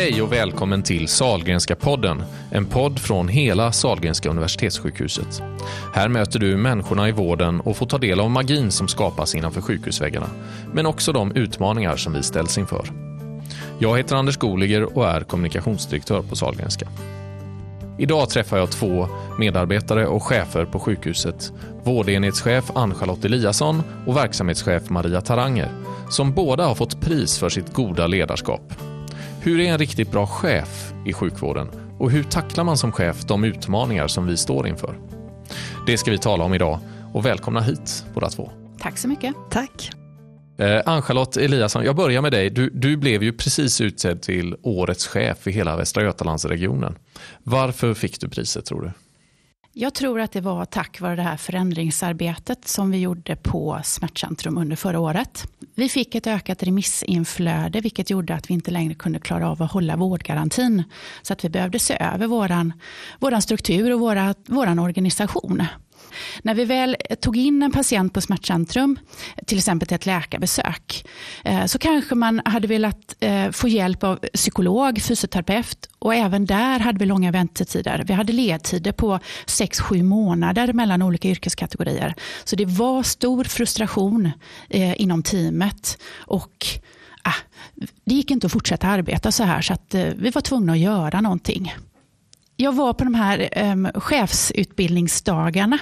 Hej och välkommen till Salgrenska podden, en podd från hela Salgrenska universitetssjukhuset. Här möter du människorna i vården och får ta del av magin som skapas innanför sjukhusväggarna, men också de utmaningar som vi ställs inför. Jag heter Anders Goliger och är kommunikationsdirektör på Salgrenska. Idag träffar jag två medarbetare och chefer på sjukhuset. Vårdenhetschef Ann-Charlotte Eliasson och verksamhetschef Maria Taranger, som båda har fått pris för sitt goda ledarskap. Hur är en riktigt bra chef i sjukvården och hur tacklar man som chef de utmaningar som vi står inför? Det ska vi tala om idag och välkomna hit båda två. Tack så mycket. Tack. Eh, Ann-Charlotte Eliasson, jag börjar med dig. Du, du blev ju precis utsedd till årets chef i hela Västra Götalandsregionen. Varför fick du priset tror du? Jag tror att det var tack vare det här förändringsarbetet som vi gjorde på Smärtcentrum under förra året. Vi fick ett ökat remissinflöde vilket gjorde att vi inte längre kunde klara av att hålla vårdgarantin. Så att vi behövde se över vår våran struktur och våra, våran organisation. När vi väl tog in en patient på smärtcentrum, till exempel till ett läkarbesök, eh, så kanske man hade velat eh, få hjälp av psykolog, fysioterapeut och även där hade vi långa väntetider. Vi hade ledtider på 6-7 månader mellan olika yrkeskategorier. Så det var stor frustration eh, inom teamet och ah, det gick inte att fortsätta arbeta så här så att vi var tvungna att göra någonting jag var på de här um, chefsutbildningsdagarna,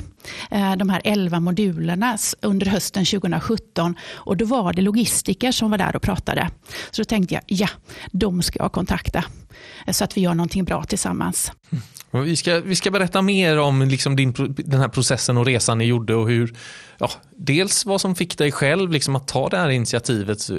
uh, de här elva modulerna under hösten 2017 och då var det logistiker som var där och pratade. Så då tänkte jag, ja, de ska jag kontakta eh, så att vi gör någonting bra tillsammans. Mm. Vi ska, vi ska berätta mer om liksom din, den här processen och resan ni gjorde och hur, ja, dels vad som fick dig själv liksom att ta det här initiativet eh,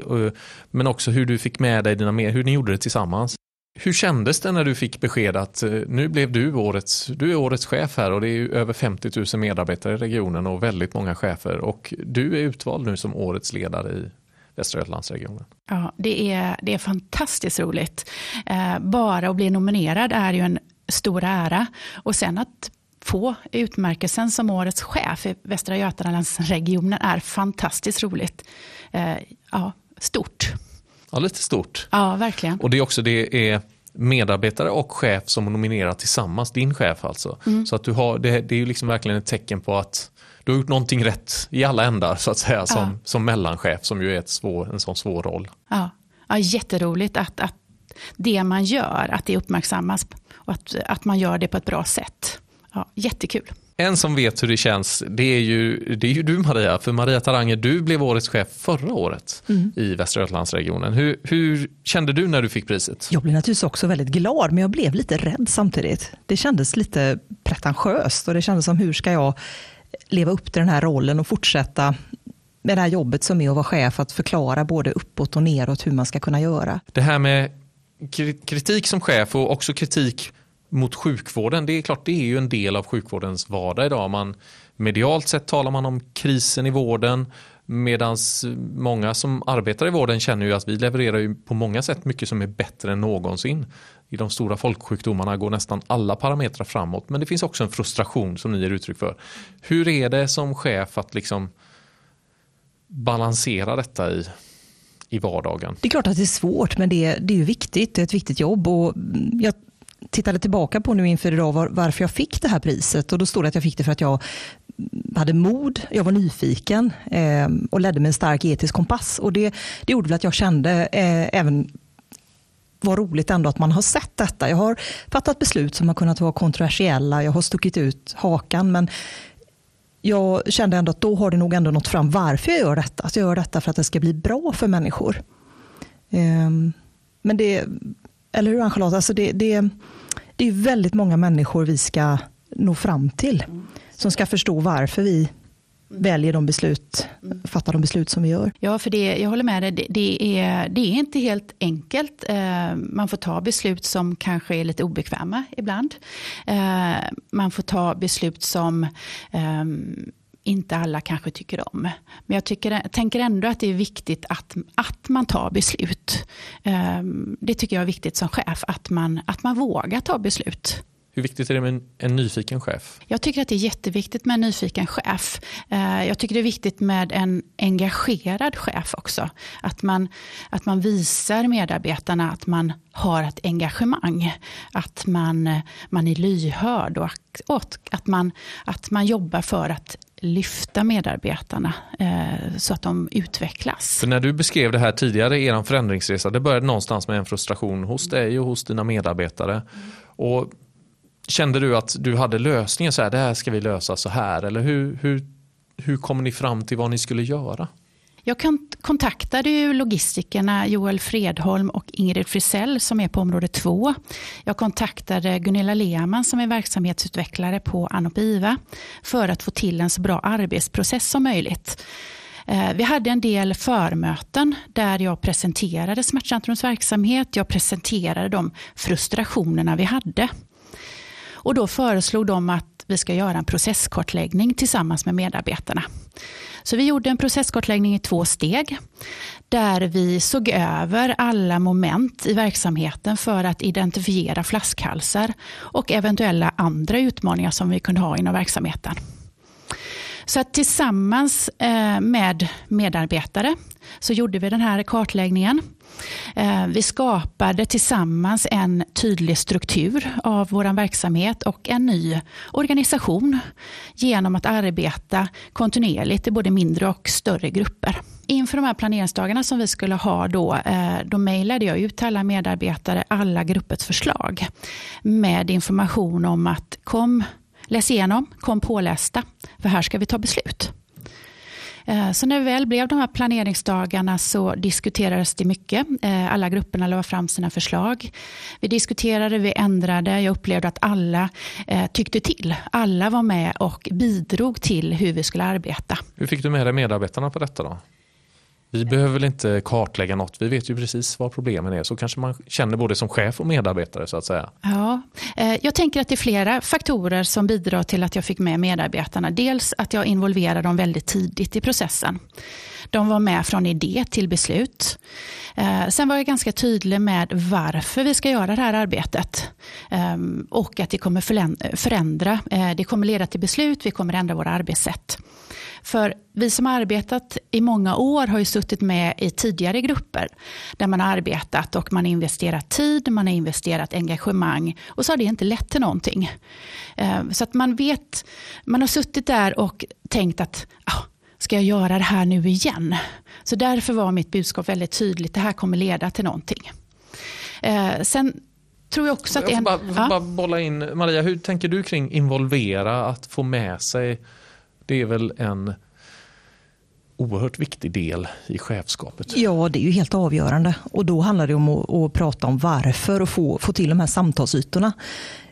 men också hur du fick med dig dina mer, hur ni gjorde det tillsammans. Hur kändes det när du fick besked att eh, nu blev du årets, du är årets chef här och det är över 50 000 medarbetare i regionen och väldigt många chefer och du är utvald nu som årets ledare i Västra Götalandsregionen. Ja, det är, det är fantastiskt roligt. Eh, bara att bli nominerad är ju en stor ära och sen att få utmärkelsen som årets chef i Västra Götalandsregionen är fantastiskt roligt. Eh, ja, stort. Ja, lite stort. Ja, verkligen. Och det är också det är medarbetare och chef som nominerar tillsammans, din chef alltså. Mm. Så att du har, det, det är ju liksom verkligen ett tecken på att du har gjort någonting rätt i alla ändar så att säga som, ja. som mellanchef som ju är ett svår, en sån svår roll. Ja, ja jätteroligt att, att det man gör, att det uppmärksammas och att, att man gör det på ett bra sätt. Ja, jättekul. En som vet hur det känns, det är ju, det är ju du Maria. För Maria Taranger, du blev årets chef förra året mm. i Västra Götalandsregionen. Hur, hur kände du när du fick priset? Jag blev naturligtvis också väldigt glad, men jag blev lite rädd samtidigt. Det kändes lite pretentiöst och det kändes som hur ska jag leva upp till den här rollen och fortsätta med det här jobbet som är att vara chef, att förklara både uppåt och neråt hur man ska kunna göra. Det här med kritik som chef och också kritik mot sjukvården, det är klart det är ju en del av sjukvårdens vardag idag. Man, medialt sett talar man om krisen i vården medan många som arbetar i vården känner ju att vi levererar ju på många sätt mycket som är bättre än någonsin. I de stora folksjukdomarna går nästan alla parametrar framåt men det finns också en frustration som ni ger uttryck för. Hur är det som chef att liksom balansera detta i, i vardagen? Det är klart att det är svårt men det, det är ju viktigt, det är ett viktigt jobb och mm, jag tittade tillbaka på nu inför idag var, varför jag fick det här priset och då stod det att jag fick det för att jag hade mod, jag var nyfiken eh, och ledde med en stark etisk kompass. Och det, det gjorde väl att jag kände eh, även vad roligt ändå att man har sett detta. Jag har fattat beslut som har kunnat vara kontroversiella, jag har stuckit ut hakan men jag kände ändå att då har det nog ändå nått fram varför jag gör detta. Att jag gör detta för att det ska bli bra för människor. Eh, men det, eller hur Ann-Charlotte? Alltså det, det, det är väldigt många människor vi ska nå fram till. Som ska förstå varför vi väljer de beslut, fattar de beslut som vi gör. Ja, för det, jag håller med dig. Det, det, är, det är inte helt enkelt. Eh, man får ta beslut som kanske är lite obekväma ibland. Eh, man får ta beslut som ehm, inte alla kanske tycker om. Men jag tycker, tänker ändå att det är viktigt att, att man tar beslut. Ehm, det tycker jag är viktigt som chef, att man, att man vågar ta beslut. Hur viktigt är det med en, en nyfiken chef? Jag tycker att det är jätteviktigt med en nyfiken chef. Eh, jag tycker det är viktigt med en engagerad chef också. Att man, att man visar medarbetarna att man har ett engagemang. Att man, man är lyhörd och att man, att man jobbar för att lyfta medarbetarna eh, så att de utvecklas. För när du beskrev det här tidigare, er förändringsresa, det började någonstans med en frustration hos dig och hos dina medarbetare. Mm. Och Kände du att du hade lösningen, så här, det här ska vi lösa så här, eller hur, hur, hur kom ni fram till vad ni skulle göra? Jag kontaktade ju logistikerna Joel Fredholm och Ingrid Frisell som är på område två. Jag kontaktade Gunilla Lehmann som är verksamhetsutvecklare på Anopiva för att få till en så bra arbetsprocess som möjligt. Eh, vi hade en del förmöten där jag presenterade Smärtcentrums verksamhet. Jag presenterade de frustrationerna vi hade. Och då föreslog de att vi ska göra en processkartläggning tillsammans med medarbetarna. Så vi gjorde en processkartläggning i två steg där vi såg över alla moment i verksamheten för att identifiera flaskhalsar och eventuella andra utmaningar som vi kunde ha inom verksamheten. Så att tillsammans eh, med medarbetare så gjorde vi den här kartläggningen. Eh, vi skapade tillsammans en tydlig struktur av vår verksamhet och en ny organisation genom att arbeta kontinuerligt i både mindre och större grupper. Inför de här planeringsdagarna som vi skulle ha då, eh, då mejlade jag ut till alla medarbetare alla gruppets förslag med information om att kom läs igenom, kom pålästa, för här ska vi ta beslut. Eh, så när det väl blev de här planeringsdagarna så diskuterades det mycket. Eh, alla grupperna la fram sina förslag. Vi diskuterade, vi ändrade. Jag upplevde att alla eh, tyckte till. Alla var med och bidrog till hur vi skulle arbeta. Hur fick du med dig medarbetarna på detta då? Vi behöver väl inte kartlägga något, vi vet ju precis vad problemen är. Så kanske man känner både som chef och medarbetare så att säga. Ja, eh, jag tänker att det är flera faktorer som bidrar till att jag fick med medarbetarna. Dels att jag involverade dem väldigt tidigt i processen. De var med från idé till beslut. Eh, sen var jag ganska tydlig med varför vi ska göra det här arbetet. Ehm, och att det kommer förändra. Eh, det kommer leda till beslut, vi kommer ändra våra arbetssätt. För vi som har arbetat i många år har ju suttit med i tidigare grupper där man har arbetat och man har investerat tid, man har investerat engagemang och så har det inte lett till någonting. Eh, så att man vet, man har suttit där och tänkt att ah, ska jag göra det här nu igen? Så därför var mitt budskap väldigt tydligt, det här kommer leda till någonting. Eh, sen tror jag också att... Jag får, bara, ja. bara bolla in, Maria, hur tänker du kring involvera, att få med sig det är väl en oerhört viktig del i chefskapet. Ja, det är ju helt avgörande. Och då handlar det om att, att prata om varför och få, få till de här samtalsytorna.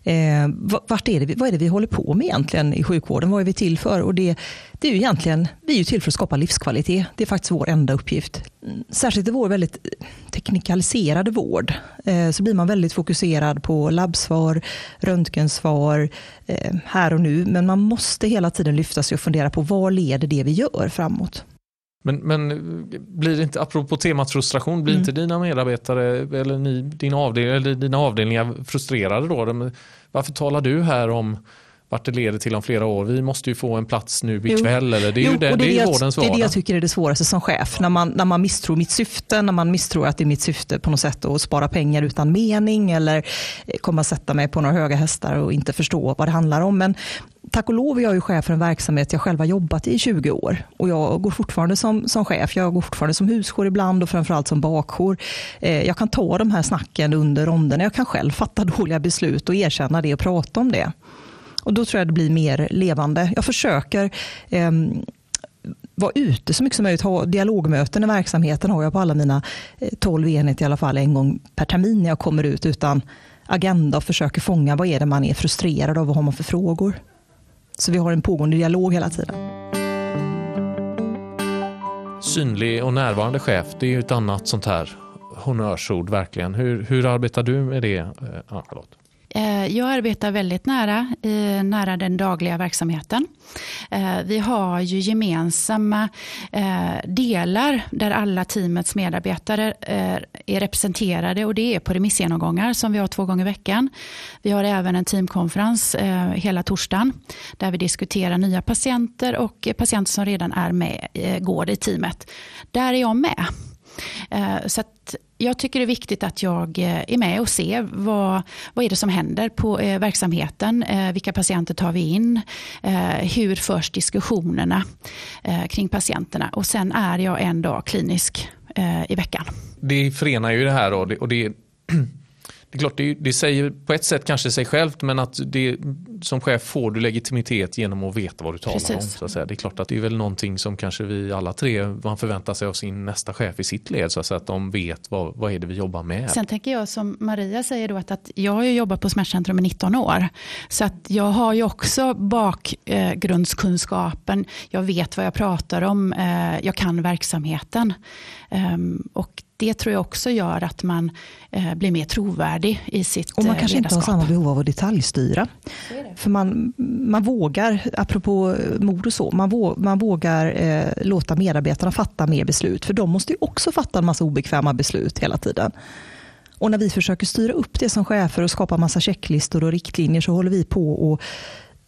Eh, vart är det, vad är det vi håller på med egentligen i sjukvården? Vad är vi till för? Och det, det är ju egentligen, vi är ju till för att skapa livskvalitet. Det är faktiskt vår enda uppgift. Mm, särskilt i vår väldigt eh, teknikaliserade vård eh, så blir man väldigt fokuserad på labbsvar, röntgensvar, eh, här och nu. Men man måste hela tiden lyfta sig och fundera på vad leder det vi gör framåt? Men, men blir inte, apropå temat frustration, blir mm. inte dina medarbetare eller ni, din avdelning, eller dina avdelningar frustrerade då? Varför talar du här om vart det leder till om flera år. Vi måste ju få en plats nu ikväll. Eller det är jo, ju det, det, det, är vårdens vardag. Det är det jag tycker är det svåraste som chef. När man, när man misstror mitt syfte, när man misstror att det är mitt syfte på något sätt att spara pengar utan mening eller komma och sätta mig på några höga hästar och inte förstå vad det handlar om. Men tack och lov är jag ju chef för en verksamhet jag själv har jobbat i 20 år. Och jag går fortfarande som, som chef, jag går fortfarande som husjour ibland och framförallt som bakjour. Eh, jag kan ta de här snacken under ronderna, jag kan själv fatta dåliga beslut och erkänna det och prata om det. Och då tror jag det blir mer levande. Jag försöker eh, vara ute så mycket som möjligt. Ha dialogmöten i verksamheten har jag på alla mina eh, 12 enheter i alla fall en gång per termin när jag kommer ut utan agenda och försöker fånga vad är det man är frustrerad av och vad har man för frågor. Så vi har en pågående dialog hela tiden. Synlig och närvarande chef, det är ju ett annat sånt här honnörsord verkligen. Hur, hur arbetar du med det, eh, Ann-Charlotte? Eh, jag arbetar väldigt nära, nära den dagliga verksamheten. Eh, vi har ju gemensamma eh, delar där alla teamets medarbetare är representerade och det är på remissgenomgångar som vi har två gånger i veckan. Vi har även en teamkonferens hela torsdagen där vi diskuterar nya patienter och patienter som redan är med, går i teamet. Där är jag med. Så jag tycker det är viktigt att jag eh, är med och ser vad, vad är det som händer på eh, verksamheten. Eh, vilka patienter tar vi in? Eh, hur förs diskussionerna eh, kring patienterna? Och sen är jag en dag klinisk i veckan. Det förenar ju det här och det, och det det är klart, det, det, säger på ett sätt kanske sig självt men att det, som chef får du legitimitet genom att veta vad du talar Precis. om. Så att säga. Det är klart att det är väl någonting som kanske vi alla tre man förväntar sig av sin nästa chef i sitt led så att, säga, att de vet vad, vad är det vi jobbar med. Sen tänker jag som Maria säger då att, att jag har jobbat på smärtcentrum i 19 år så att jag har ju också bakgrundskunskapen. Jag vet vad jag pratar om. Eh, jag kan verksamheten. Ehm, och det tror jag också gör att man eh, blir mer trovärdig i sitt Och man eh, kanske inte har samma behov av att detaljstyra. För man, man vågar, apropå mord och så, man, vågar, man vågar eh, låta medarbetarna fatta mer beslut. För de måste ju också fatta en massa obekväma beslut hela tiden. Och när vi försöker styra upp det som chefer och skapa massa checklistor och riktlinjer så håller vi på att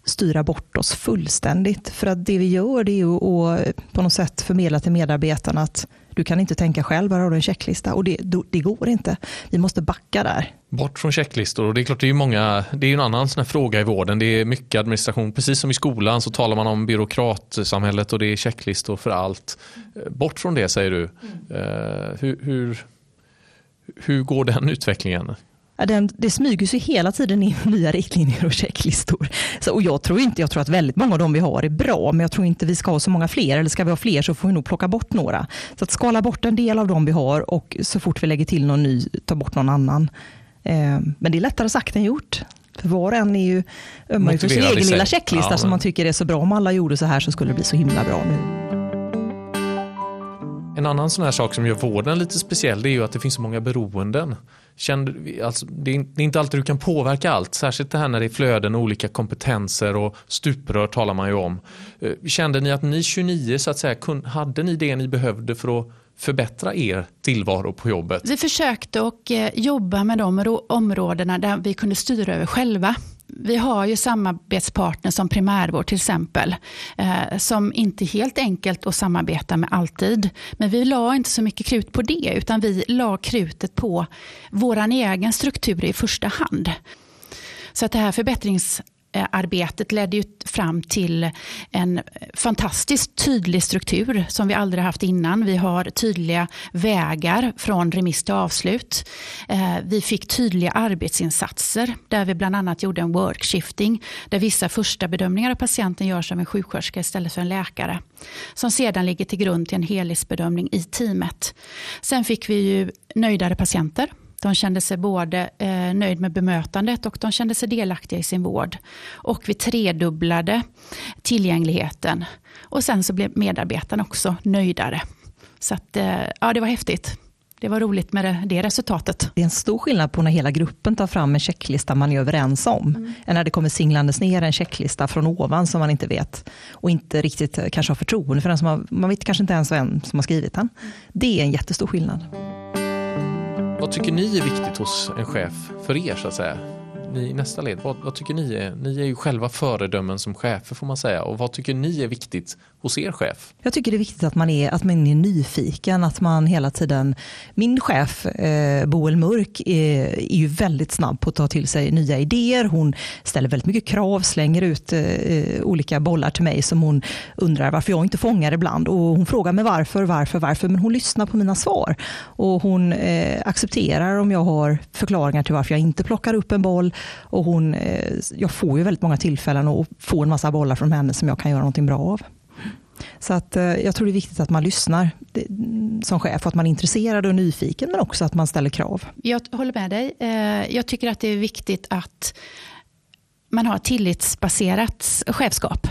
styra bort oss fullständigt. För att det vi gör det är att på något sätt förmedla till medarbetarna att du kan inte tänka själv, här har du en checklista. Och det, det går inte. Vi måste backa där. Bort från checklistor och det är klart det är många, det är en annan sån fråga i vården. Det är mycket administration. Precis som i skolan så talar man om byråkratsamhället och det är checklistor för allt. Bort från det säger du. Mm. Uh, hur, hur, hur går den utvecklingen? Den, det smyger sig hela tiden in nya riktlinjer och checklistor. Så, och jag, tror inte, jag tror att väldigt många av de vi har är bra, men jag tror inte vi ska ha så många fler. Eller ska vi ha fler så får vi nog plocka bort några. Så att skala bort en del av de vi har och så fort vi lägger till någon ny, ta bort någon annan. Eh, men det är lättare sagt än gjort. För var och en är ju ömmar för sin egen lilla checklista ja, som man tycker är så bra. Om alla gjorde så här så skulle det bli så himla bra nu. En annan sån här sak som gör vården lite speciell det är ju att det finns så många beroenden. Kände, alltså, det, är, det är inte alltid du kan påverka allt, särskilt det här när det är flöden och olika kompetenser och stuprör talar man ju om. Eh, kände ni att ni 29 så att säga, hade ni det ni behövde för att förbättra er tillvaro på jobbet? Vi försökte att eh, jobba med de områdena där vi kunde styra över själva vi har ju samarbetspartner som primärvård till exempel, eh, som inte är helt enkelt att samarbeta med alltid. Men vi la inte så mycket krut på det, utan vi la krutet på vår egen struktur i första hand. Så att det här förbättrings Eh, arbetet ledde ju fram till en fantastiskt tydlig struktur som vi aldrig haft innan. Vi har tydliga vägar från remiss till avslut. Eh, vi fick tydliga arbetsinsatser där vi bland annat gjorde en workshifting där vissa första bedömningar av patienten görs av en sjuksköterska istället för en läkare som sedan ligger till grund till en helhetsbedömning i teamet. Sen fick vi ju nöjdare patienter de kände sig både eh, nöjd med bemötandet och de kände sig delaktiga i sin vård. Och vi tredubblade tillgängligheten. Och sen så blev medarbetarna också nöjdare. Så att, eh, ja, det var häftigt. Det var roligt med det, det, resultatet. Det är en stor skillnad på när hela gruppen tar fram en checklista man är överens om. Mm. Än när det kommer singlandes ner en checklista från ovan som man inte vet. Och inte riktigt eh, kanske har förtroende för den som har, man vet kanske inte ens vem som har skrivit den. Det är en jättestor skillnad. Vad tycker ni är viktigt hos en chef för er så att säga? Ni i nästa led, vad, vad, tycker ni är? Ni är ju själva föredömen som chefer får man säga. Och vad tycker ni är viktigt hos er chef? Jag tycker det är viktigt att man är, att man är nyfiken, att man hela tiden... Min chef, eh, Boel Mörk, är, är, ju väldigt snabb på att ta till sig nya idéer. Hon ställer väldigt mycket krav, slänger ut eh, olika bollar till mig som hon undrar varför jag inte fångar ibland. Och hon frågar mig varför, varför, varför, men hon lyssnar på mina svar. Och hon eh, accepterar om jag har förklaringar till varför jag inte plockar upp en boll. Och hon, eh, jag får ju väldigt många tillfällen och får en massa bollar från henne som jag kan göra någonting bra av. Så att, eh, jag tror det är viktigt att man lyssnar mm, som chef, att man är intresserad och nyfiken, men också att man ställer krav. Jag håller med dig. Eh, jag tycker att det är viktigt att man har tillitsbaserat chefskap.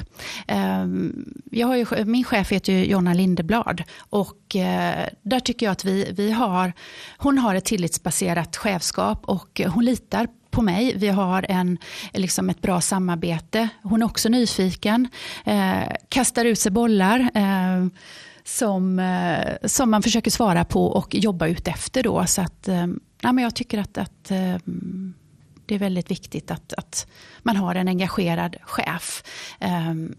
Ehm, jag har ju, min chef heter ju Jonna Lindeblad och där tycker jag att vi, vi har, hon har ett tillitsbaserat chefskap och hon litar på mig. Vi har en, liksom ett bra samarbete. Hon är också nyfiken, eh, kastar ut sig bollar. Eh, som, eh, som man försöker svara på och jobba ut efter. Då, så att, eh, ja, men jag tycker att, att eh, det är väldigt viktigt att, att man har en engagerad chef.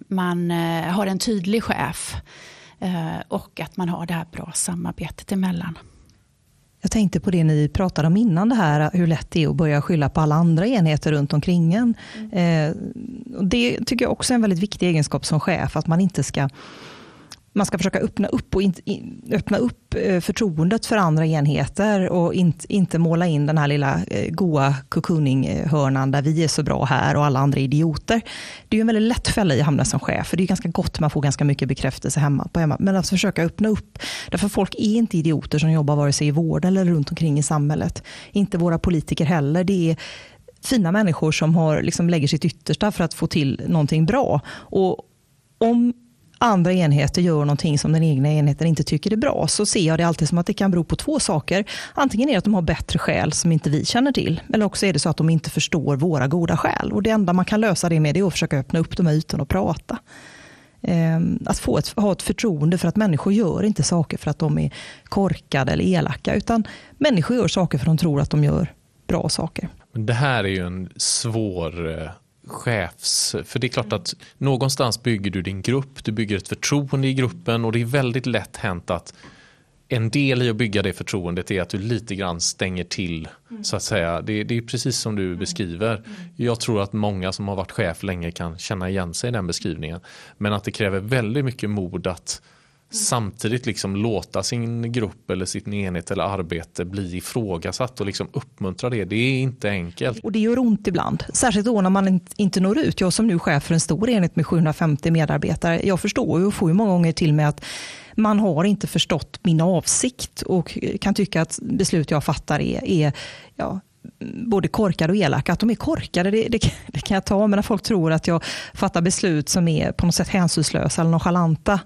Man har en tydlig chef och att man har det här bra samarbetet emellan. Jag tänkte på det ni pratade om innan, det här hur lätt det är att börja skylla på alla andra enheter runt omkring en. Mm. det tycker jag också är en väldigt viktig egenskap som chef, att man inte ska man ska försöka öppna upp, och in, öppna upp eh, förtroendet för andra enheter och inte, inte måla in den här lilla eh, goa cocooning-hörnan där vi är så bra här och alla andra är idioter. Det är en väldigt lätt fälla i att hamna som chef, för det är ganska gott, man får ganska mycket bekräftelse hemma på hemma. Men att försöka öppna upp, därför folk är inte idioter som jobbar vare sig i vården eller runt omkring i samhället. Inte våra politiker heller. Det är fina människor som har, liksom, lägger sitt yttersta för att få till någonting bra. Och om andra enheter gör någonting som den egna enheten inte tycker är bra, så ser jag det alltid som att det kan bero på två saker. Antingen är det att de har bättre skäl som inte vi känner till, eller också är det så att de inte förstår våra goda skäl. Och det enda man kan lösa det med är att försöka öppna upp de här ytorna och prata. Ehm, att få ett, ha ett förtroende för att människor gör inte saker för att de är korkade eller elaka, utan människor gör saker för att de tror att de gör bra saker. Det här är ju en svår eh, chefs... För det är klart att någonstans bygger du din grupp, du bygger ett förtroende i gruppen och det är väldigt lätt hänt att en del i att bygga det förtroendet är att du lite grann stänger till. Mm. så att säga. Det, det, är precis som du mm. beskriver. Mm. Jag tror att många som har varit chef länge kan känna igen sig i den beskrivningen. Men att det kräver väldigt mycket mod att samtidigt liksom låta sin grupp eller sin enhet eller arbete bli ifrågasatt och liksom uppmuntra det. Det är inte enkelt. Och det gör ont ibland, särskilt då när man inte når ut. Jag som nu chef för en stor enhet med 750 medarbetare, jag förstår och får ju många gånger till mig att man har inte förstått min avsikt och kan tycka att beslut jag fattar är, är ja, både korkade och elaka. Att de är korkade, det, det, det, kan jag ta, men när folk tror att jag fattar beslut som är på något sätt hänsynslösa eller nonchalanta,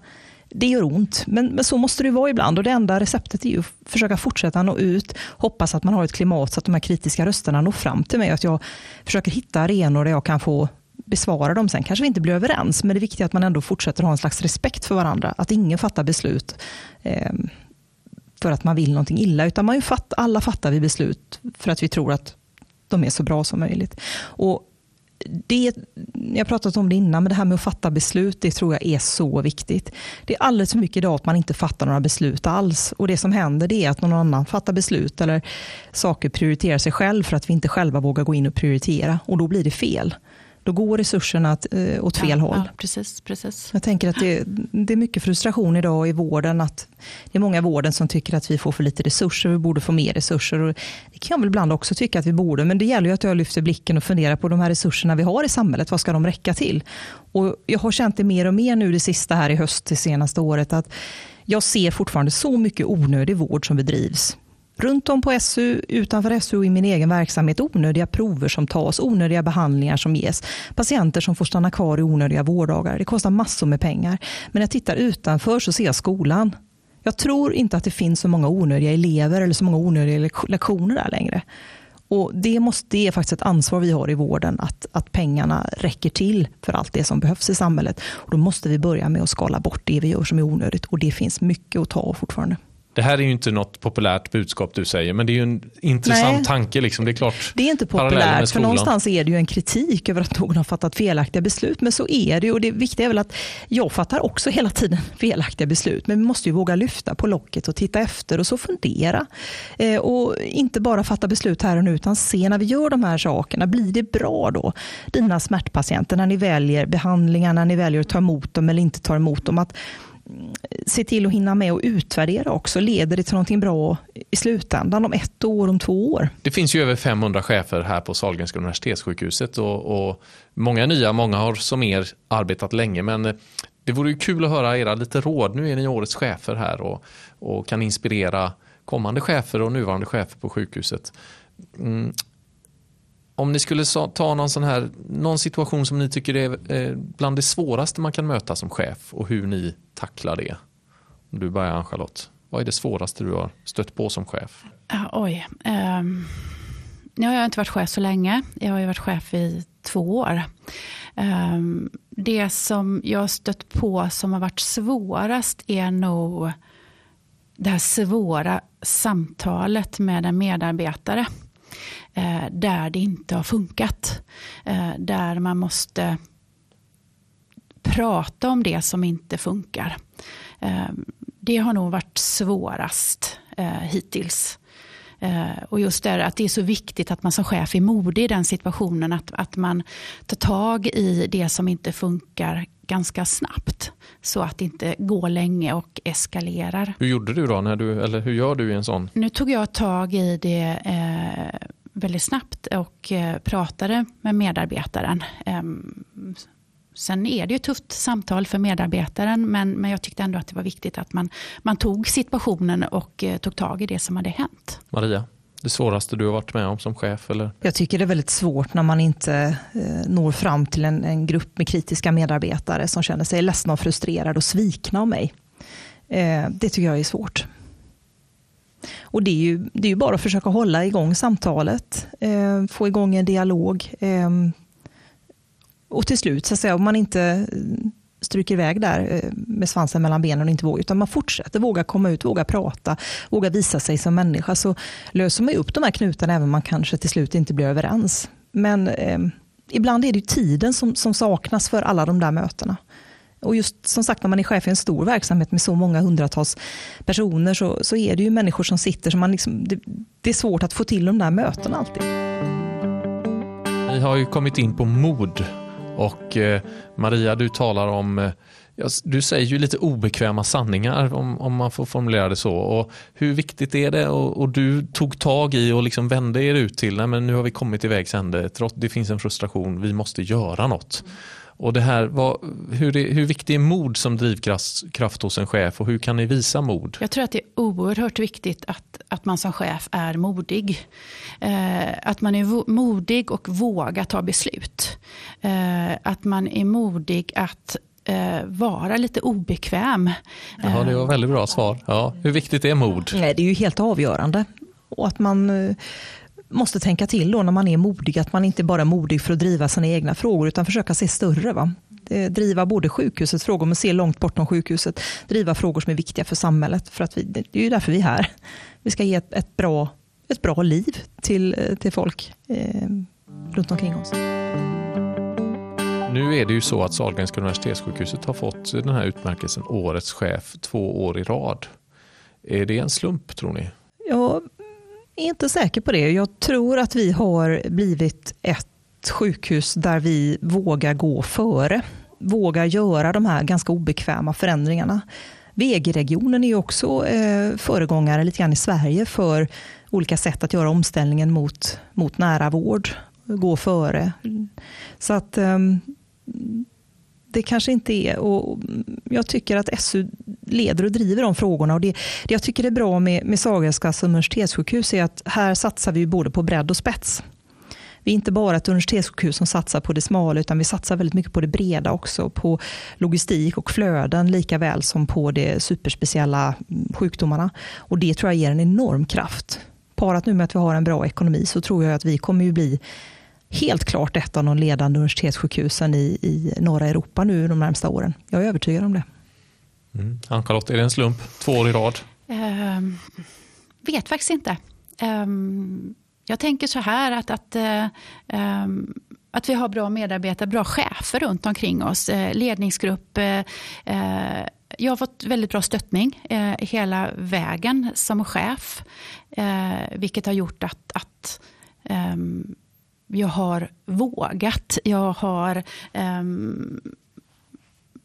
det gör ont, men, men så måste det vara ibland. Och det enda receptet är att försöka fortsätta nå ut, hoppas att man har ett klimat så att de här kritiska rösterna når fram till mig. Att jag försöker hitta arenor där jag kan få besvara dem. Sen kanske vi inte blir överens, men det viktiga är att man ändå fortsätter ha en slags respekt för varandra. Att ingen fattar beslut eh, för att man vill någonting illa, utan man fatt, alla fattar vi beslut för att vi tror att de är så bra som möjligt. Och det, jag har pratat om det innan, men det här med att fatta beslut, det tror jag är så viktigt. Det är alldeles för mycket idag att man inte fattar några beslut alls. Och det som händer det är att någon annan fattar beslut eller saker prioriterar sig själv för att vi inte själva vågar gå in och prioritera. Och då blir det fel då går resurserna eh, åt fel ja, håll. Ja, precis, precis. Jag tänker att det, det, är mycket frustration idag i vården. att Det är många i vården som tycker att vi får för lite resurser, vi borde få mer resurser. Och det kan jag väl ibland också tycka att vi borde, men det gäller ju att jag lyfter blicken och funderar på de här resurserna vi har i samhället. Vad ska de räcka till? Och jag har känt det mer och mer nu det sista här i höst, det senaste året, att jag ser fortfarande så mycket onödig vård som bedrivs runt om på SU, utanför SU och i min egen verksamhet onödiga prover som tas, onödiga behandlingar som ges, patienter som får stanna kvar i onödiga vårddagar. Det kostar massor med pengar. Men när jag tittar utanför så ser jag skolan. Jag tror inte att det finns så många onödiga elever eller så många onödiga lektioner där längre. Och det, måste, det är faktiskt ett ansvar vi har i vården, att, att pengarna räcker till för allt det som behövs i samhället. Och då måste vi börja med att skala bort det vi gör som är onödigt och det finns mycket att ta av fortfarande. Det här är ju inte något populärt budskap du säger, men det är ju en intressant Nej, tanke. Liksom. Det är klart. Det är inte populärt, för någonstans är det ju en kritik över att någon har fattat felaktiga beslut. Men så är det ju. Och det viktiga är väl att jag fattar också hela tiden felaktiga beslut. Men vi måste ju våga lyfta på locket och titta efter och så fundera. Eh, och inte bara fatta beslut här och nu, utan se när vi gör de här sakerna, blir det bra då? Dina smärtpatienter, när ni väljer behandlingar, när ni väljer att ta emot dem eller inte ta emot dem. Att se till att hinna med och utvärdera också. Leder det till någonting bra i slutändan om ett år, om två år? Det finns ju över 500 chefer här på Sahlgrenska universitetssjukhuset och, och många nya, många har som er arbetat länge men eh, det vore ju kul att höra era lite råd. Nu är ni årets chefer här och, och kan inspirera kommande chefer och nuvarande chefer på sjukhuset. Mm om ni skulle ta någon, sån här, någon situation som ni tycker är eh, bland det svåraste man kan möta som chef och hur ni tacklar det. Om du börjar Ann-Charlotte. Vad är det svåraste du har stött på som chef? Uh, oj. Um, nu har jag inte varit chef så länge. Jag har varit chef i två år. Um, det som jag har stött på som har varit svårast är nog det här svåra samtalet med en medarbetare. Eh, där det inte har funkat. Eh, där man måste prata om det som inte funkar. Eh, det har nog varit svårast hittills. Och just det att det är så viktigt att man som chef är modig i den situationen. Att, att man tar tag i det som inte funkar ganska snabbt. Så att det inte går länge och eskalerar. Hur gjorde du då? När du, eller hur gör du i en sån? Nu tog jag tag i det eh, väldigt snabbt och eh, pratade med medarbetaren. Eh, Sen är det ju ett tufft samtal för medarbetaren men, men jag tyckte ändå att det var viktigt att man, man tog situationen och eh, tog tag i det som hade hänt. Maria, det svåraste du har varit med om som chef? Eller? Jag tycker det är väldigt svårt när man inte eh, når fram till en, en, grupp med kritiska medarbetare som känner sig ledsna och frustrerade och svikna av mig. Eh, det tycker jag är svårt. Och det är ju, det är ju bara att försöka hålla igång samtalet, eh, få igång en dialog, eh, och till slut, så att säga, om man inte stryker iväg där eh, med svansen mellan benen och inte vågar, utan man fortsätter, våga komma ut, våga prata, våga visa sig som människa, så löser man upp de här knutarna även om man kanske till slut inte blir överens. Men eh, ibland är det tiden som, som saknas för alla de där mötena. Och just som sagt när man är chef i en stor verksamhet med så många hundratals personer så, så är det ju människor som sitter som man liksom, det, det är svårt att få till de där mötena alltid. Vi har ju kommit in på mod och eh, Maria, du talar om eh, du säger ju lite obekväma sanningar om, om man får formulera det så. Och hur viktigt är det? Och, och du tog tag i och liksom vände er ut till, nej men nu har vi kommit till vägs ände, det finns en frustration, vi måste göra något. Och det här, vad, hur, är, hur viktig är mod som drivkraft hos en chef och hur kan ni visa mod? Jag tror att det är oerhört viktigt att, att man som chef är modig. Eh, att man är modig och vågar ta beslut. Eh, att man är modig att eh, vara lite obekväm. Ja, det var väldigt bra svar. Ja, hur viktigt är mod? Det är ju helt avgörande. Och att man eh, måste tänka till då när man är modig, att man inte bara är modig för att driva sina egna frågor, utan försöka se större. Va? Driva både sjukhusets frågor, men se långt bortom sjukhuset. Driva frågor som är viktiga för samhället. För att vi, det är ju därför vi är här. Vi ska ge ett, ett bra, ett bra liv till, till folk eh, runt omkring oss. Nu är det ju så att Sahlgrenska universitetssjukhuset har fått den här utmärkelsen Årets chef två år i rad. Är det en slump tror ni? Ja, är inte säker på det. Jag tror att vi har blivit ett sjukhus där vi vågar gå före. Vågar göra de här ganska obekväma förändringarna. VG-regionen är också eh, föregångare lite grann i Sverige för olika sätt att göra omställningen mot, mot nära vård, gå före. Så att eh, det kanske inte är. Och jag tycker att SU leder och driver de frågorna. Och det, det jag tycker är bra med, med Sahlgrenska universitetssjukhus är att här satsar vi både på bredd och spets. Vi är inte bara ett universitetssjukhus som satsar på det smala utan vi satsar väldigt mycket på det breda också. På logistik och flöden lika väl som på de superspeciella sjukdomarna. Och Det tror jag ger en enorm kraft. Parat nu med att vi har en bra ekonomi så tror jag att vi kommer ju bli helt klart ett av de ledande universitetssjukhusen i, i norra Europa nu de närmsta åren. Jag är övertygad om det. Mm. Ann-Charlotte, är det en slump? Två år i rad? Um, vet faktiskt inte. Um, jag tänker så här att, att, um, att vi har bra medarbetare, bra chefer runt omkring oss. Uh, ledningsgrupp. Uh, uh, jag har fått väldigt bra stöttning hela vägen som chef. vilket har gjort att, att jag har vågat. Jag har um,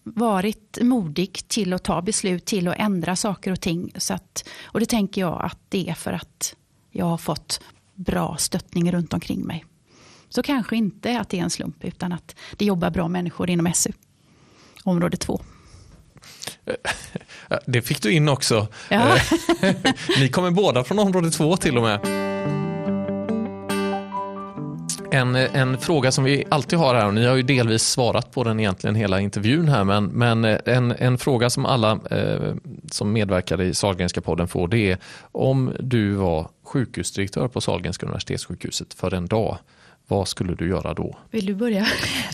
varit modig till att ta beslut, till att ändra saker och ting. Så att, och det tänker jag att det är för att jag har fått bra stöttning runt omkring mig. Så kanske inte att det är en slump, utan att det jobbar bra människor inom SU. Område två. Det fick du in också. Ja. Ni kommer båda från område två till och med. En, en fråga som vi alltid har här, och ni har ju delvis svarat på den egentligen hela intervjun här, men, men eh, en, en fråga som alla eh, som medverkar i Sahlgrenska podden får, det är om du var sjukhusdirektör på Sahlgrenska universitetssjukhuset för en dag, vad skulle du göra då? Vill du börja?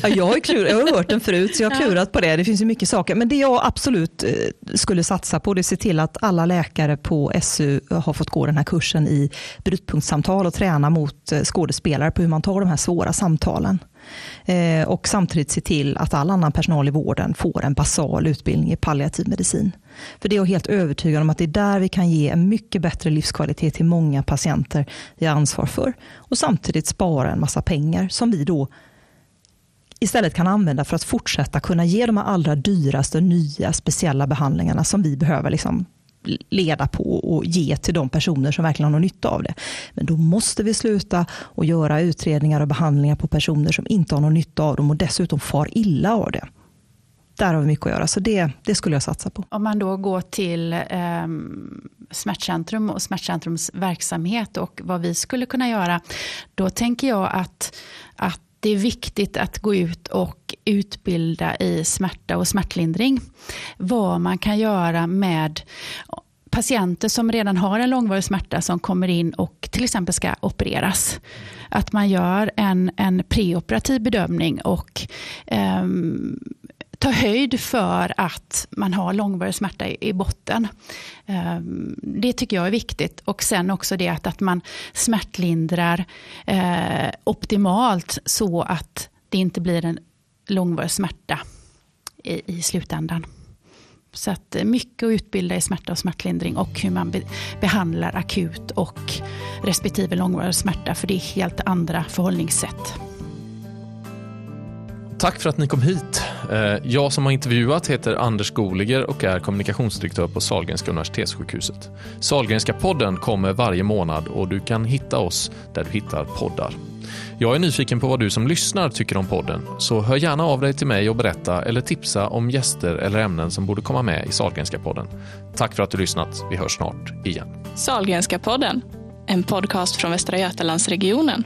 Ja, jag, har klur, jag har hört den förut, så jag har klurat på det. Det finns ju mycket saker. Men det jag absolut eh, skulle satsa på, det är att se till att alla läkare på SU har fått gå den här kursen i brytpunktssamtal och träna mot eh, skådespelare på hur man tar de här svåra samtalen. Eh, och samtidigt se till att all annan personal i vården får en basal utbildning i palliativ medicin. För det är jag helt övertygad om att det är där vi kan ge en mycket bättre livskvalitet till många patienter vi har ansvar för. Och samtidigt spara en massa pengar som vi då istället kan använda för att fortsätta kunna ge de allra dyraste nya speciella behandlingarna som vi behöver liksom leda på och ge till de personer som verkligen har någon nytta av det. Men då måste vi sluta och göra utredningar och behandlingar på personer som inte har någon nytta av dem och dessutom far illa av det. Där har vi mycket att göra, så det, det skulle jag satsa på. Om man då går till eh, Smärtcentrum och Smärtcentrums verksamhet och vad vi skulle kunna göra, då tänker jag att, att det är viktigt att gå ut och utbilda i smärta och smärtlindring. Vad man kan göra med patienter som redan har en långvarig smärta som kommer in och till exempel ska opereras. Att man gör en, en preoperativ bedömning och um, ta höjd för att man har långvarig smärta i, botten. Ehm, det tycker jag är viktigt. Och sen också det att, att man smärtlindrar eh, optimalt så att det inte blir en långvarig smärta i, i slutändan. Så att eh, mycket att utbilda i smärta och smärtlindring och hur man be behandlar akut och respektive långvarig smärta. För det är helt andra förhållningssätt. Tack för att ni kom hit. Eh, jag som har intervjuat heter Anders Goliger och är kommunikationsdirektör på Sahlgrenska universitetssjukhuset. Sahlgrenska podden kommer varje månad och du kan hitta oss där du hittar poddar. Jag är nyfiken på vad du som lyssnar tycker om podden, så hör gärna av dig till mig och berätta eller tipsa om gäster eller ämnen som borde komma med i Sahlgrenska podden. Tack för att du lyssnat. Vi hörs snart igen. Sahlgrenska podden, en podcast från Västra Götalandsregionen